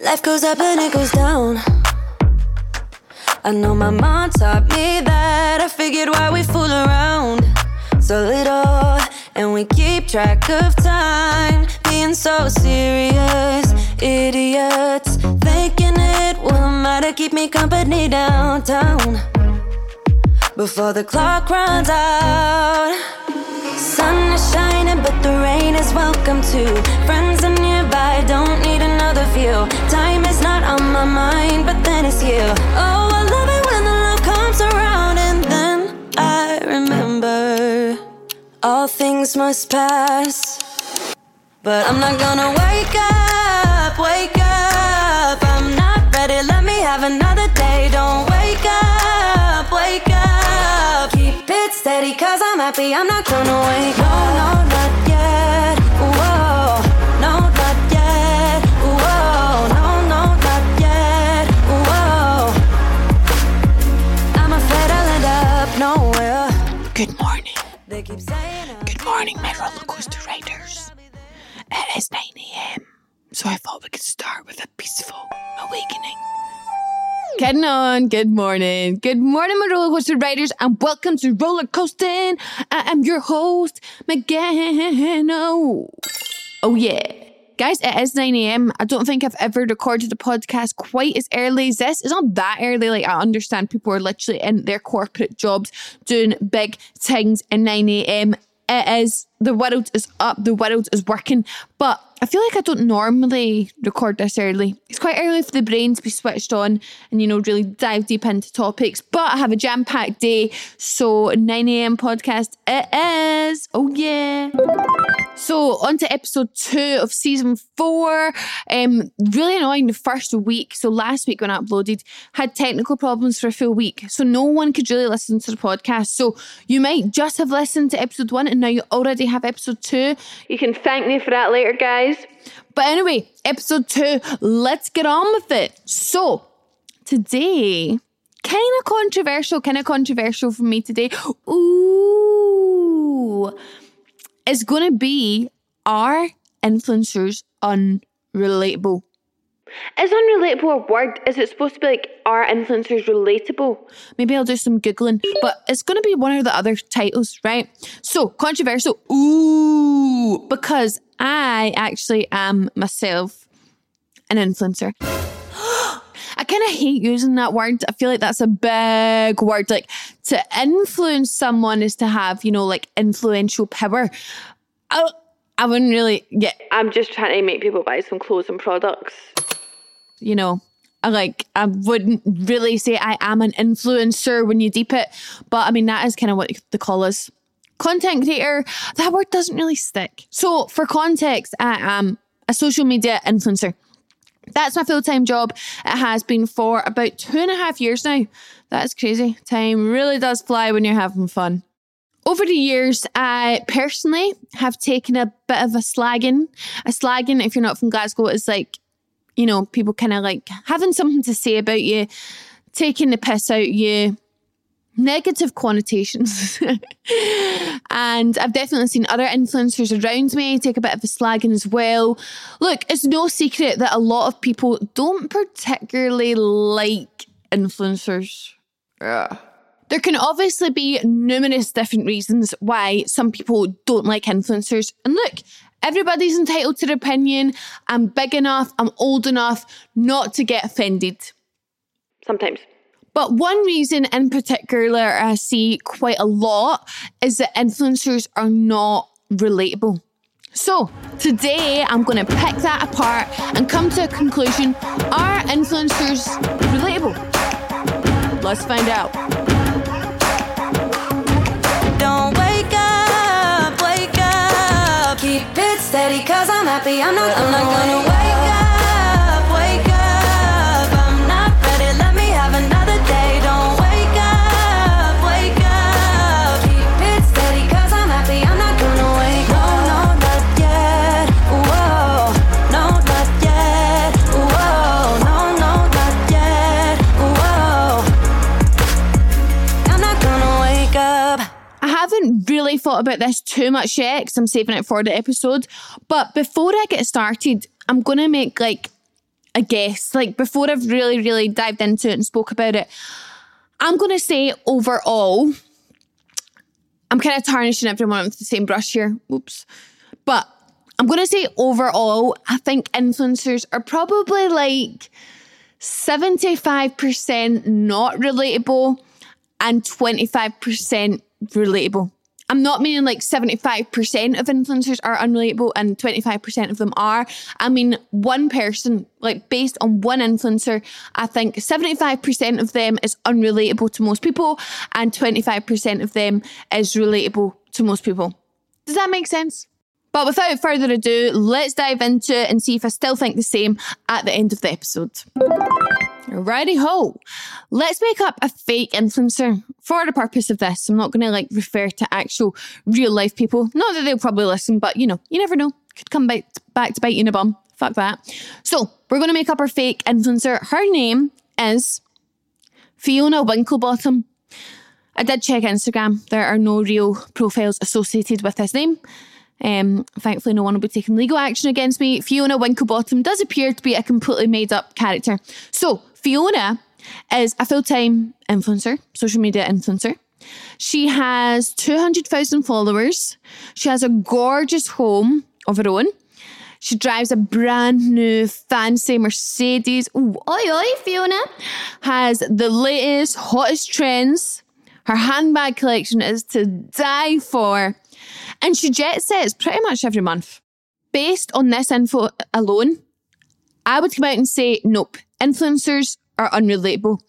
Life goes up and it goes down. I know my mom taught me that. I figured why we fool around so little and we keep track of time. Being so serious, idiots. Thinking it will matter, keep me company downtown before the clock runs out. Sun is shining, but the rain is welcome too. Friends are nearby, don't things must pass. But I'm not gonna wake up, wake up. I'm not ready, let me have another day. Don't wake up, wake up. Keep it steady, cause I'm happy. I'm not gonna wake morning, my roller coaster riders. It is 9 a.m., so I thought we could start with a peaceful awakening. Getting on, good morning. Good morning, my roller coaster riders, and welcome to Roller Coasting. I am your host, Megan. Oh, oh yeah. Guys, it is 9 a.m. I don't think I've ever recorded a podcast quite as early as this. It's not that early. Like, I understand people are literally in their corporate jobs doing big things at 9 a.m. It is, the world is up, the world is working. But I feel like I don't normally record this early. It's quite early for the brain to be switched on and, you know, really dive deep into topics. But I have a jam packed day. So, 9 a.m. podcast, it is. Oh, yeah. So, on to episode two of season four. Um, really annoying the first week. So, last week when I uploaded, had technical problems for a full week. So, no one could really listen to the podcast. So, you might just have listened to episode one and now you already have episode two. You can thank me for that later, guys. But anyway, episode two, let's get on with it. So, today, kind of controversial, kind of controversial for me today. Ooh is going to be are influencers unrelatable? Is unrelatable a word? Is it supposed to be like are influencers relatable? Maybe I'll do some googling, but it's going to be one of the other titles, right? So controversial. Ooh, because I actually am myself an influencer. I kind of hate using that word. I feel like that's a big word. Like to influence someone is to have, you know, like influential power. I, I wouldn't really, yeah, I'm just trying to make people buy some clothes and products. You know, I like, I wouldn't really say I am an influencer when you deep it, but I mean, that is kind of what the call is. Content creator, that word doesn't really stick. So, for context, I am a social media influencer. That's my full time job. It has been for about two and a half years now. That is crazy. Time really does fly when you're having fun. over the years, I personally have taken a bit of a slagging. A slagging, if you're not from Glasgow, is like, you know, people kind of like having something to say about you, taking the piss out you, negative connotations. and I've definitely seen other influencers around me take a bit of a slagging as well. Look, it's no secret that a lot of people don't particularly like influencers. Ugh. There can obviously be numerous different reasons why some people don't like influencers. And look, everybody's entitled to their opinion. I'm big enough, I'm old enough not to get offended. Sometimes. But one reason in particular I see quite a lot is that influencers are not relatable. So, today I'm going to pick that apart and come to a conclusion are influencers relatable? Let's find out. Don't wake up, wake up. Keep it steady, cause I'm happy. I'm not, I'm not gonna thought about this too much yet because I'm saving it for the episode. But before I get started, I'm going to make like a guess. Like before I've really, really dived into it and spoke about it, I'm going to say overall, I'm kind of tarnishing everyone with the same brush here. Oops. But I'm going to say overall, I think influencers are probably like 75% not relatable and 25% relatable. I'm not meaning like 75% of influencers are unrelatable and 25% of them are. I mean, one person, like based on one influencer, I think 75% of them is unrelatable to most people and 25% of them is relatable to most people. Does that make sense? But without further ado, let's dive into it and see if I still think the same at the end of the episode. Righty ho. Let's make up a fake influencer for the purpose of this. I'm not going to like refer to actual real life people. Not that they'll probably listen, but you know, you never know. Could come back, back to bite you in a bum. Fuck that. So we're going to make up our fake influencer. Her name is Fiona Winklebottom. I did check Instagram. There are no real profiles associated with this name. Um, thankfully, no one will be taking legal action against me. Fiona Winklebottom does appear to be a completely made up character. So, Fiona is a full time influencer, social media influencer. She has 200,000 followers. She has a gorgeous home of her own. She drives a brand new fancy Mercedes. Oi, oi, Fiona. Has the latest, hottest trends. Her handbag collection is to die for. And she jet sets pretty much every month. Based on this info alone, I would come out and say, nope, influencers are unrelatable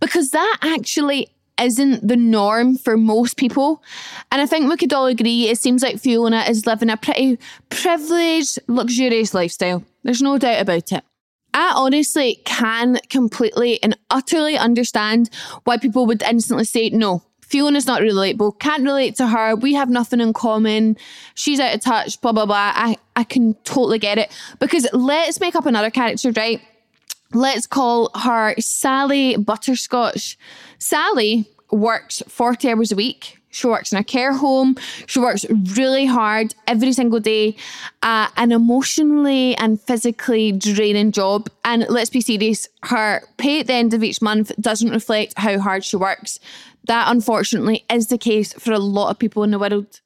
because that actually isn't the norm for most people. And I think we could all agree it seems like Fiona is living a pretty privileged, luxurious lifestyle. There's no doubt about it. I honestly can completely and utterly understand why people would instantly say, no, Fiona's not relatable, can't relate to her, we have nothing in common, she's out of touch, blah, blah, blah. I, I can totally get it. Because let's make up another character, right? Let's call her Sally Butterscotch. Sally works 40 hours a week. She works in a care home. She works really hard every single day. Uh, an emotionally and physically draining job. And let's be serious, her pay at the end of each month doesn't reflect how hard she works. That unfortunately is the case for a lot of people in the world.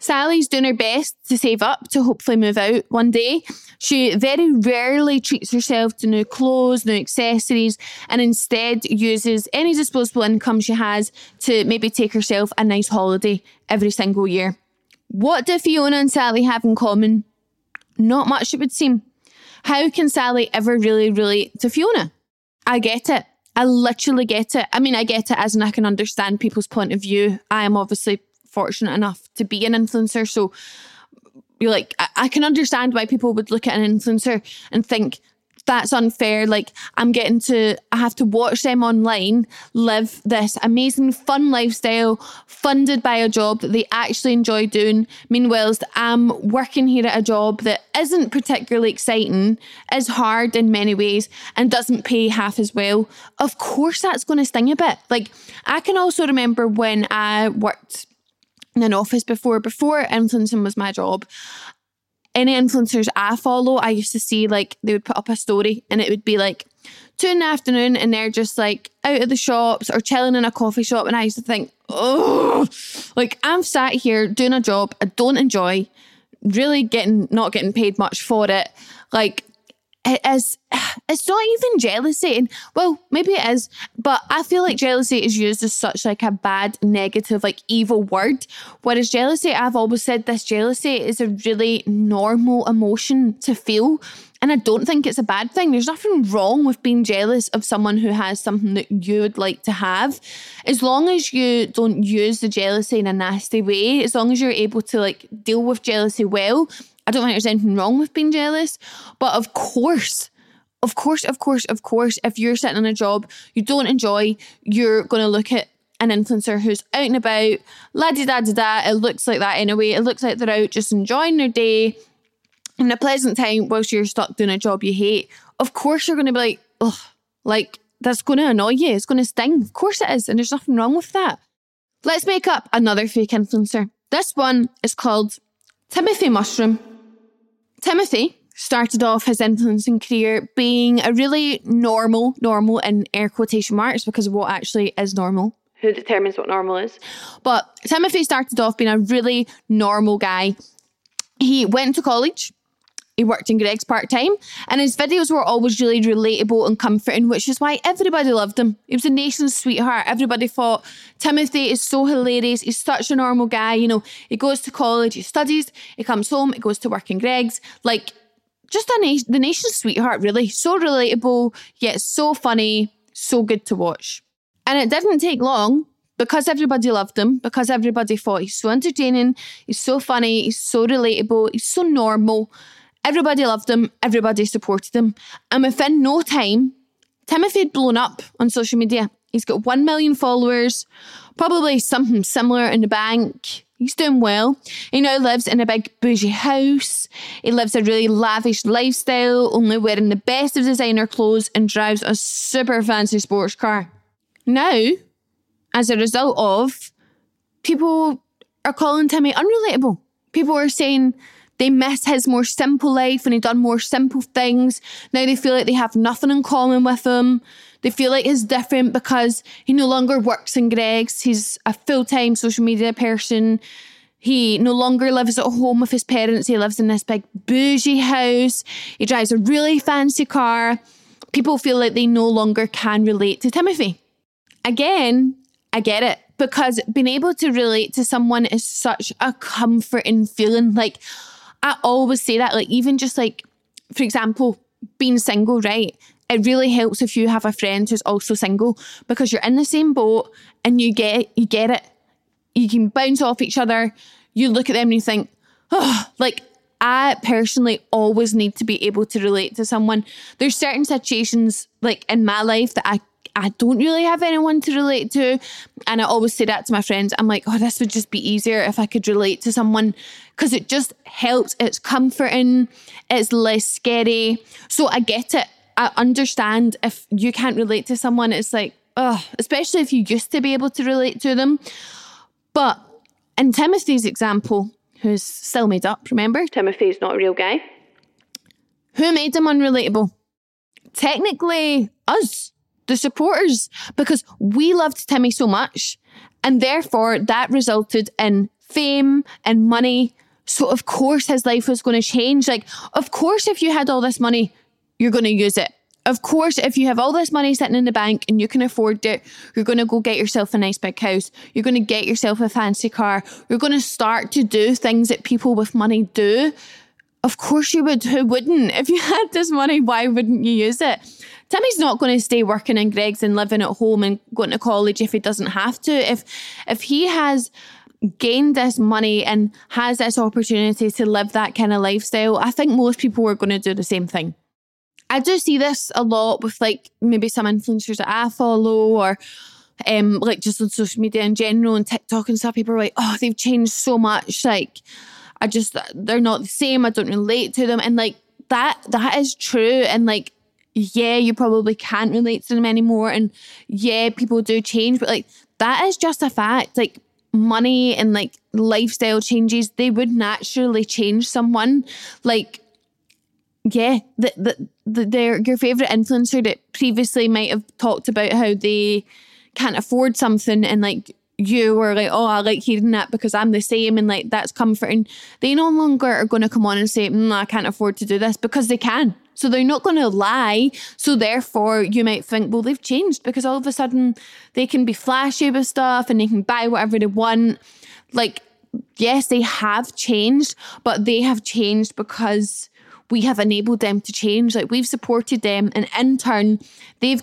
Sally's doing her best to save up to hopefully move out one day. She very rarely treats herself to new clothes, new accessories, and instead uses any disposable income she has to maybe take herself a nice holiday every single year. What do Fiona and Sally have in common? Not much, it would seem. How can Sally ever really relate to Fiona? I get it. I literally get it. I mean, I get it as in I can understand people's point of view. I am obviously fortunate enough to be an influencer. So you're like, I, I can understand why people would look at an influencer and think that's unfair. Like, I'm getting to, I have to watch them online live this amazing, fun lifestyle funded by a job that they actually enjoy doing. Meanwhile, I'm working here at a job that isn't particularly exciting, is hard in many ways, and doesn't pay half as well. Of course, that's going to sting a bit. Like, I can also remember when I worked in an office before, before influencing was my job any influencers I follow, I used to see like they would put up a story and it would be like two in the afternoon and they're just like out of the shops or chilling in a coffee shop. And I used to think, oh, like I'm sat here doing a job I don't enjoy, really getting not getting paid much for it. Like it is it's not even jealousy and well maybe it is but i feel like jealousy is used as such like a bad negative like evil word whereas jealousy i've always said this jealousy is a really normal emotion to feel and I don't think it's a bad thing. There's nothing wrong with being jealous of someone who has something that you would like to have. As long as you don't use the jealousy in a nasty way, as long as you're able to like deal with jealousy well, I don't think there's anything wrong with being jealous. But of course, of course, of course, of course, if you're sitting in a job you don't enjoy, you're going to look at an influencer who's out and about, la di da da da. It looks like that anyway. It looks like they're out just enjoying their day in a pleasant time whilst you're stuck doing a job you hate. Of course, you're going to be like, oh, like that's going to annoy you. It's going to sting. Of course, it is. And there's nothing wrong with that. Let's make up another fake influencer. This one is called Timothy Mushroom. Timothy started off his influencing career being a really normal, normal in air quotation marks because of what actually is normal. Who determines what normal is? But Timothy started off being a really normal guy. He went to college. He worked in Greggs part time, and his videos were always really relatable and comforting, which is why everybody loved him. He was a nation's sweetheart. Everybody thought Timothy is so hilarious. He's such a normal guy. You know, he goes to college, he studies, he comes home, he goes to work in Greggs. Like, just a na- the nation's sweetheart, really. So relatable, yet so funny, so good to watch. And it didn't take long because everybody loved him, because everybody thought he's so entertaining, he's so funny, he's so relatable, he's so normal Everybody loved him, everybody supported him. And within no time, Timothy had blown up on social media. He's got 1 million followers, probably something similar in the bank. He's doing well. He now lives in a big bougie house. He lives a really lavish lifestyle, only wearing the best of designer clothes and drives a super fancy sports car. Now, as a result of, people are calling Timmy unrelatable. People are saying they miss his more simple life and he done more simple things. Now they feel like they have nothing in common with him. They feel like he's different because he no longer works in Greggs. He's a full time social media person. He no longer lives at home with his parents. He lives in this big bougie house. He drives a really fancy car. People feel like they no longer can relate to Timothy. Again, I get it because being able to relate to someone is such a comforting feeling. Like, I always say that, like, even just like, for example, being single, right? It really helps if you have a friend who's also single because you're in the same boat and you get you get it. You can bounce off each other. You look at them and you think, oh, like I personally always need to be able to relate to someone. There's certain situations like in my life that I I don't really have anyone to relate to. And I always say that to my friends. I'm like, oh, this would just be easier if I could relate to someone because it just helps. It's comforting, it's less scary. So I get it. I understand if you can't relate to someone, it's like, oh, especially if you used to be able to relate to them. But in Timothy's example, who's still made up, remember? Timothy's not a real guy. Who made him unrelatable? Technically, us the supporters, because we loved Timmy so much. And therefore, that resulted in fame and money. So, of course, his life was going to change. Like, of course, if you had all this money, you're going to use it. Of course, if you have all this money sitting in the bank and you can afford it, you're going to go get yourself a nice big house. You're going to get yourself a fancy car. You're going to start to do things that people with money do. Of course, you would. Who wouldn't? If you had this money, why wouldn't you use it? Timmy's not going to stay working in Greggs and living at home and going to college if he doesn't have to. If if he has gained this money and has this opportunity to live that kind of lifestyle, I think most people are going to do the same thing. I do see this a lot with like maybe some influencers that I follow or um like just on social media in general and TikTok and stuff. People are like, oh, they've changed so much. Like, I just they're not the same. I don't relate to them. And like that that is true. And like, yeah, you probably can't relate to them anymore. And yeah, people do change, but like that is just a fact. Like money and like lifestyle changes, they would naturally change someone. Like yeah, the, the, the, their your favorite influencer that previously might have talked about how they can't afford something and like you were like, oh, I like hearing that because I'm the same and like that's comforting. They no longer are going to come on and say, mm, I can't afford to do this because they can. So they're not going to lie. So therefore, you might think, well, they've changed because all of a sudden they can be flashy with stuff and they can buy whatever they want. Like, yes, they have changed, but they have changed because we have enabled them to change. Like we've supported them, and in turn, they've.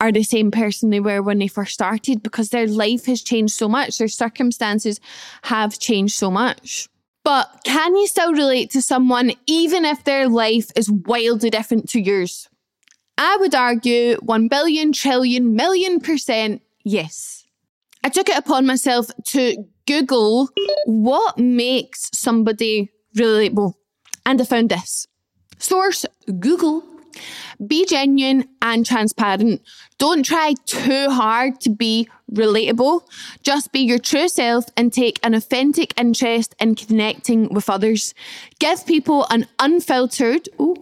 are the same person they were when they first started because their life has changed so much, their circumstances have changed so much. But can you still relate to someone even if their life is wildly different to yours? I would argue 1 billion, trillion, million percent yes. I took it upon myself to Google what makes somebody relatable. And I found this. Source Google. Be genuine and transparent. Don't try too hard to be relatable. Just be your true self and take an authentic interest in connecting with others. Give people an unfiltered ooh,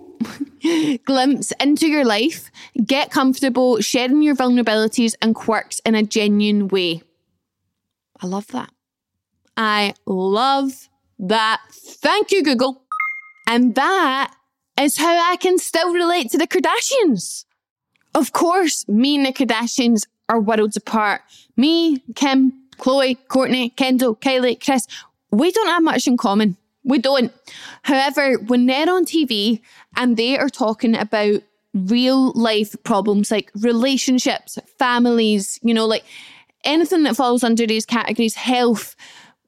glimpse into your life. Get comfortable sharing your vulnerabilities and quirks in a genuine way. I love that. I love that. Thank you, Google. And that is how I can still relate to the Kardashians. Of course, me and the Kardashians are worlds apart. Me, Kim, Khloe, Kourtney, Kendall, Kylie, Kris, we don't have much in common. We don't. However, when they're on TV and they are talking about real life problems like relationships, families, you know, like anything that falls under these categories, health,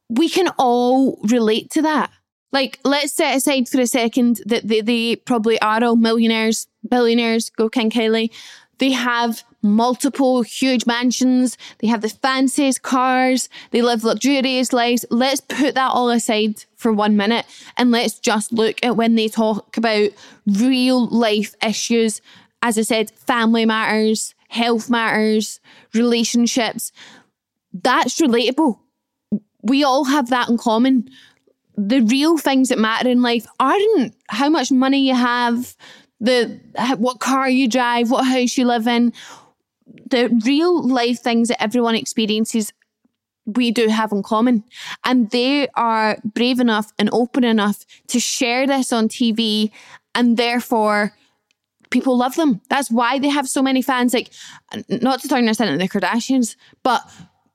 we can all relate to that. Like, let's set aside for a second that they, they probably are all millionaires, billionaires, go King Kylie. They have multiple huge mansions. They have the fanciest cars. They live luxurious lives. Let's put that all aside for one minute and let's just look at when they talk about real life issues. As I said, family matters, health matters, relationships. That's relatable. We all have that in common the real things that matter in life aren't how much money you have, the what car you drive, what house you live in. The real life things that everyone experiences, we do have in common. And they are brave enough and open enough to share this on TV, and therefore people love them. That's why they have so many fans. Like, not to turn this into the Kardashians, but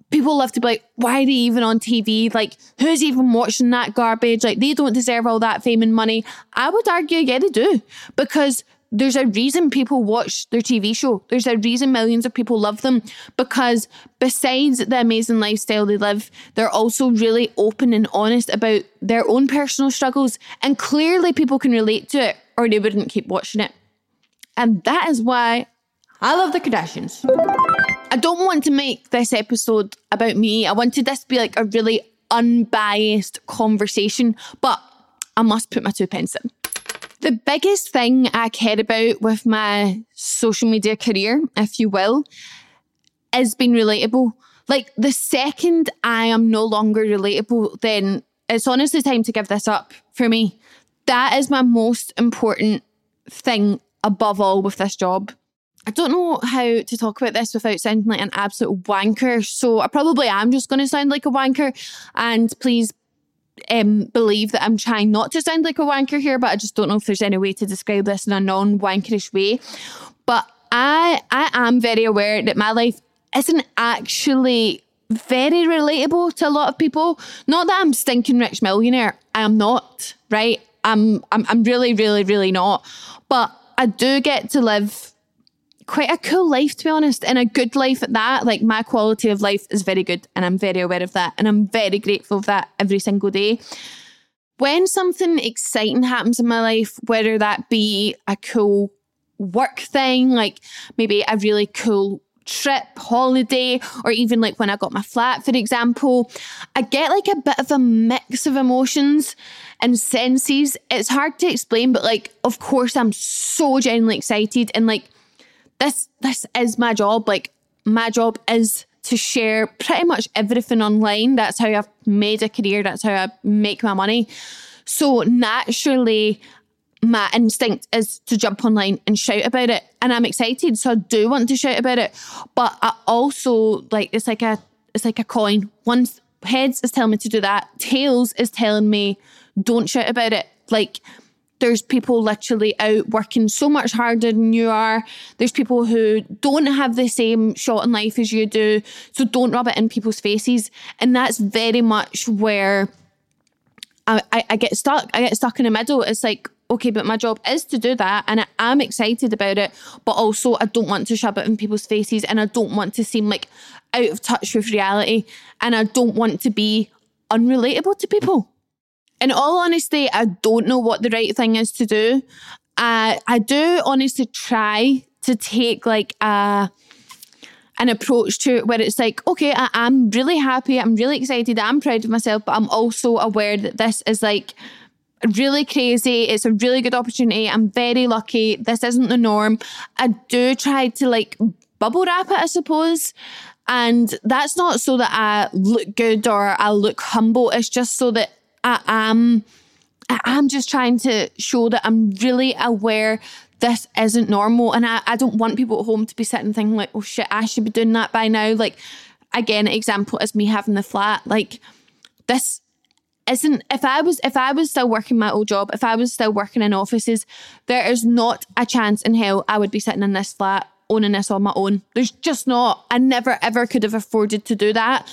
people love to be like, why are they even on TV? Like, who's even watching that garbage? Like, they don't deserve all that fame and money. I would argue, yeah, they do. Because there's a reason people watch their TV show. There's a reason millions of people love them because besides the amazing lifestyle they live, they're also really open and honest about their own personal struggles. And clearly people can relate to it or they wouldn't keep watching it. And that is why I love the Kardashians. I don't want to make this episode about me. I wanted this to be like a really unbiased conversation, but I must put my two pence in. The biggest thing I care about with my social media career, if you will, is being relatable. Like the second I am no longer relatable, then it's honestly time to give this up for me. That is my most important thing above all with this job. I don't know how to talk about this without sounding like an absolute wanker. So I probably am just going to sound like a wanker. And please um, believe that I'm trying not to sound like a wanker here, but I just don't know if there's any way to describe this in a non wankerish way. But I I am very aware that my life isn't actually very relatable to a lot of people. Not that I'm stinking rich millionaire. I am not, right? I'm I'm I'm really, really, really not. But I do get to live quite a cool life, to be honest, and a good life at that. Like my quality of life is very good, and I'm very aware of that, and I'm very grateful for that every single day. When something exciting happens in my life, whether that be a cool work thing, like maybe a really cool trip, holiday, or even like when I got my flat, for example, I get like a bit of a mix of emotions and senses. It's hard to explain, but like, of course, I'm so genuinely excited and like, this this is my job. Like my job is to share pretty much everything online. That's how I've made a career. That's how I make my money. So naturally, my instinct is to jump online and shout about it. And I'm excited. So I do want to shout about it. But I also like it's like a it's like a coin. Once heads is telling me to do that, tails is telling me don't shout about it. Like there's people literally out working so much harder than you are. There's people who don't have the same shot in life as you do. So don't rub it in people's faces. And that's very much where I, I, I get stuck. I get stuck in the middle. It's like, okay, but my job is to do that and I am excited about it, but also I don't want to shove it in people's faces and I don't want to seem like out of touch with reality and I don't want to be unrelatable to people in all honesty, I don't know what the right thing is to do. Uh, I do honestly try to take like a an approach to it where it's like, okay, I, am really happy, I'm really excited, I'm proud of myself, but I'm also aware that this is like really crazy. It's a really good opportunity. I'm very lucky. This isn't the norm. I do try to like bubble wrap it, I suppose. And that's not so that I look good or I look humble. It's just so that I am I am just trying to show that I'm really aware this isn't normal. And I, I don't want people at home to be sitting thinking like, oh shit, I should be doing that by now. Like again, example is me having the flat. Like this isn't if I was if I was still working my old job, if I was still working in offices, there is not a chance in hell I would be sitting in this flat owning this on my own. There's just not. I never ever could have afforded to do that.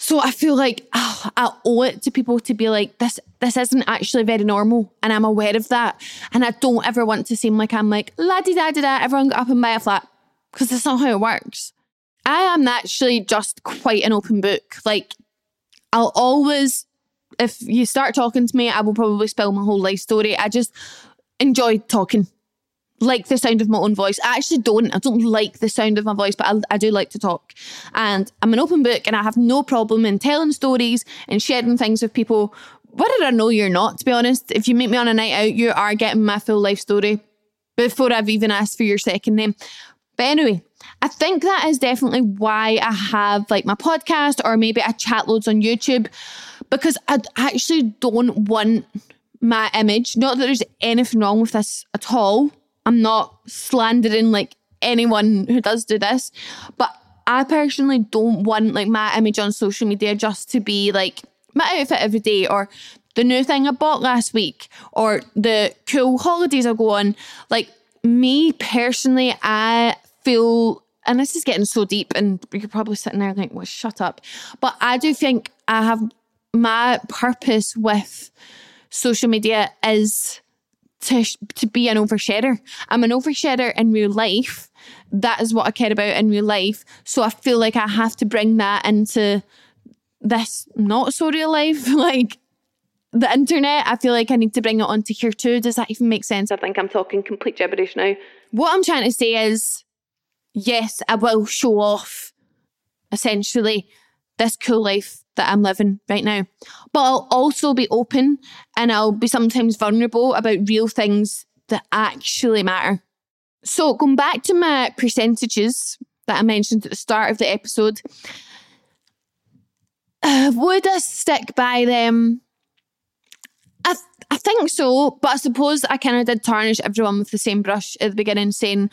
So I feel like oh, I owe it to people to be like this. This isn't actually very normal, and I'm aware of that. And I don't ever want to seem like I'm like la di da di da. Everyone got up and buy a flat because that's not how it works. I am actually just quite an open book. Like I'll always, if you start talking to me, I will probably spill my whole life story. I just enjoy talking like the sound of my own voice. I actually don't. I don't like the sound of my voice, but I, I, do like to talk. And I'm an open book and I have no problem in telling stories and sharing things with people, whether I know you're not, to be honest. If you meet me on a night out, you are getting my full life story before I've even asked for your second name. But anyway, I think that is definitely why I have like my podcast or maybe I chat loads on YouTube because I actually don't want my image. Not that there's anything wrong with this at all I'm not slandering like anyone who does do this, but I personally don't want like my image on social media just to be like my outfit every day or the new thing I bought last week or the cool holidays I go on. Like me personally, I feel and this is getting so deep and you're probably sitting there like, well, shut up. But I do think I have my purpose with social media is to to be an oversharer. I'm an oversharer in real life. That is what I care about in real life. So I feel like I have to bring that into this not so real life, like the internet. I feel like I need to bring it onto here too. Does that even make sense? I think I'm talking complete gibberish now. What I'm trying to say is yes, I will show off essentially this cool life that I'm living right now. But I'll also be open and I'll be sometimes vulnerable about real things that actually matter. So, going back to my percentages that I mentioned at the start of the episode, uh, would I stick by them? I, th- I think so, but I suppose I kind of did tarnish everyone with the same brush at the beginning, saying,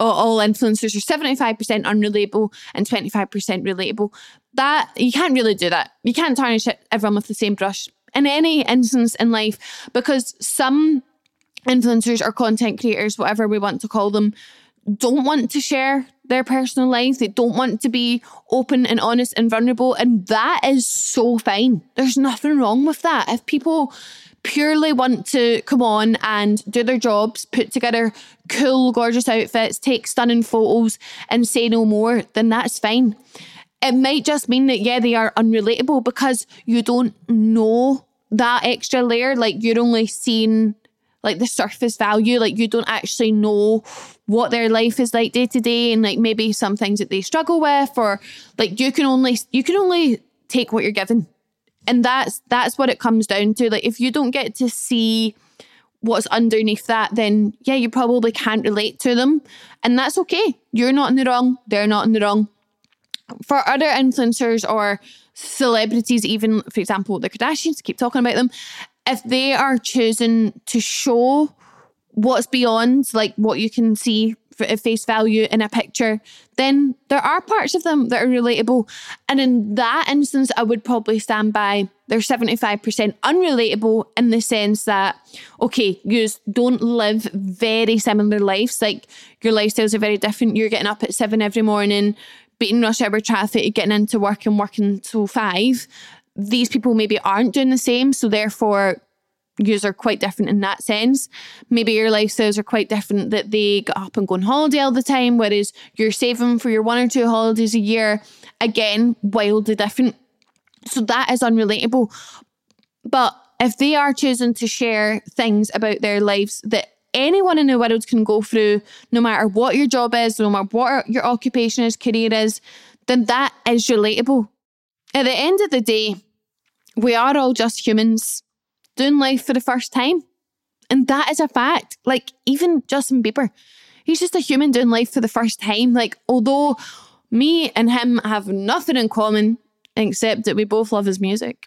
all influencers are 75% unrelatable and 25% relatable. That you can't really do that. You can't tarnish everyone with the same brush in any instance in life because some influencers or content creators, whatever we want to call them, don't want to share their personal lives. They don't want to be open and honest and vulnerable. And that is so fine. There's nothing wrong with that. If people purely want to come on and do their jobs, put together cool, gorgeous outfits, take stunning photos, and say no more, then that's fine. It might just mean that, yeah, they are unrelatable because you don't know that extra layer. Like you're only seeing like the surface value. Like you don't actually know what their life is like day to day and like maybe some things that they struggle with or like you can only you can only take what you're given and that's that's what it comes down to. Like if you don't get to see what's underneath that then yeah you probably can't relate to them. And that's okay. You're not in the wrong. They're not in the wrong. For other influencers or celebrities even for example the kardashians keep talking about them if they are choosing to show what's beyond like what you can see at face value in a picture, then there are parts of them that are relatable. And in that instance, I would probably stand by they're 75% unrelatable in the sense that, okay, you don't live very similar lives. Like your lifestyles are very different. You're getting up at seven every morning, beating rush hour traffic, getting into work and working till five. These people maybe aren't doing the same. So therefore, yous are quite different in that sense. Maybe your lifestyles are quite different that they get up and go on holiday all the time, whereas you're saving for your one or two holidays a year. Again, wildly different. So that is unrelatable. But if they are choosing to share things about their lives that anyone in the world can go through, no matter what your job is, no matter what your occupation is, career is, then that is relatable. At the end of the day, we are all just humans doing life for the first time. And that is a fact. Like, even Justin Bieber, he's just a human doing life for the first time. Like, although me and him have nothing in common except that we both love his music,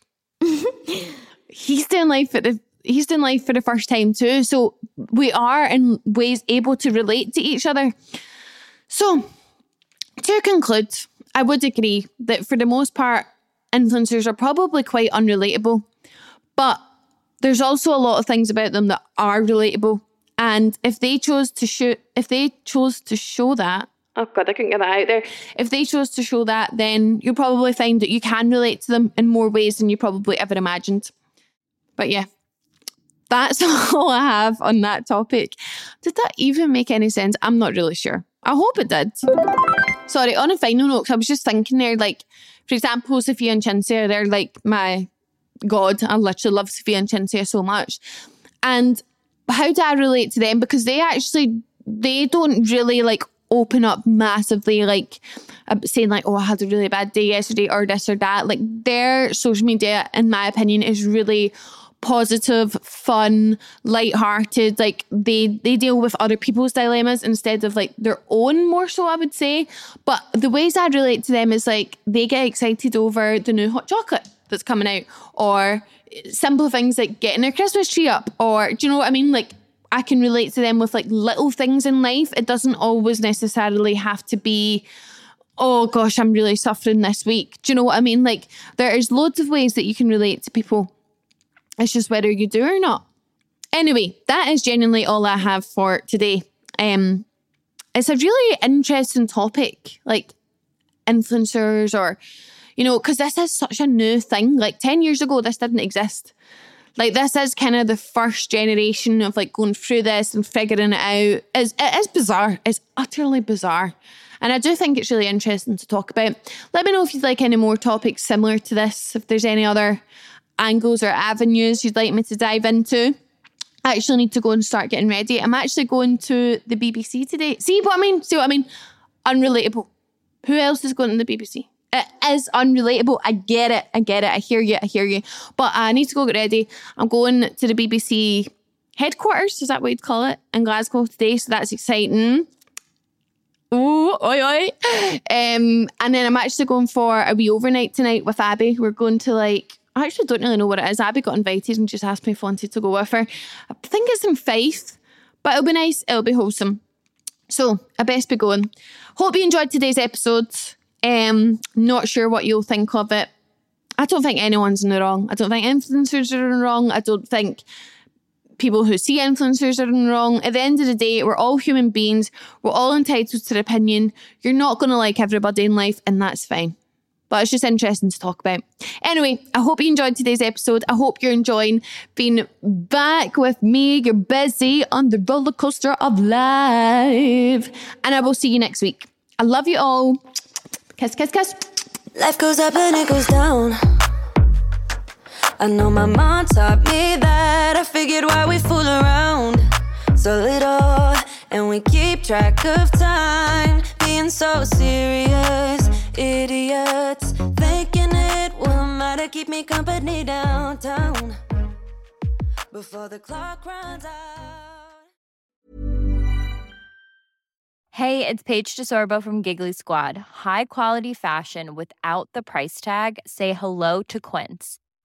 he's doing life for the he's doing life for the first time too. So we are in ways able to relate to each other. So to conclude, I would agree that for the most part, influencers are probably quite unrelatable. But there's also a lot of things about them that are relatable. And if they chose to show, if they chose to show that, oh god, I couldn't get that out there. If they chose to show that, then you'll probably find that you can relate to them in more ways than you probably ever imagined. But yeah, that's all I have on that topic. Did that even make any sense? I'm not really sure. I hope it did. Sorry, on a final note, I was just thinking there, like, for example, Sophia and Cinzia, they're like my God, I literally love Sophia and Cinzia so much. And how do I relate to them? Because they actually they don't really like open up massively like saying like oh i had a really bad day yesterday or this or that like their social media in my opinion is really positive fun light-hearted like they they deal with other people's dilemmas instead of like their own more so i would say but the ways i relate to them is like they get excited over the new hot chocolate that's coming out, or simple things like getting their Christmas tree up, or do you know what I mean? Like I can relate to them with like little things in life. It doesn't always necessarily have to be, oh gosh, I'm really suffering this week. Do you know what I mean? Like there is loads of ways that you can relate to people. It's just whether you do or not. Anyway, that is genuinely all I have for today. Um, it's a really interesting topic, like influencers or you know, because this is such a new thing. Like 10 years ago, this didn't exist. Like this is kind of the first generation of like going through this and figuring it out. It's, it is bizarre. It's utterly bizarre. And I do think it's really interesting to talk about. Let me know if you'd like any more topics similar to this, if there's any other angles or avenues you'd like me to dive into. I actually need to go and start getting ready. I'm actually going to the BBC today. See what I mean? See what I mean? unrelatable. Who else is going to the BBC? It is unrelatable. I get it. I get it. I hear you. I hear you. But I need to go get ready. I'm going to the BBC headquarters. Is that what you'd call it in Glasgow today? So that's exciting. Ooh, oi, oi. Um, and then I'm actually going for a wee overnight tonight with Abby. We're going to like, I actually don't really know what it is. Abby got invited and just asked me if I wanted to go with her. I think it's in Fife, but it'll be nice. It'll be wholesome. So I best be going. Hope you enjoyed today's episode. Um, not sure what you'll think of it. I don't think anyone's in the wrong. I don't think influencers are in the wrong. I don't think people who see influencers are in the wrong. At the end of the day, we're all human beings. We're all entitled to their opinion. You're not going to like everybody in life, and that's fine. But it's just interesting to talk about. Anyway, I hope you enjoyed today's episode. I hope you're enjoying being back with me. You're busy on the roller coaster of life. And I will see you next week. I love you all. Kiss, kiss, kiss. Life goes up and it goes down. I know my mom taught me that. I figured why we fool around so little, and we keep track of time. Being so serious, idiots. Thinking it will matter, keep me company downtown. Before the clock runs out. Hey, it's Paige DeSorbo from Giggly Squad. High quality fashion without the price tag. Say hello to Quince.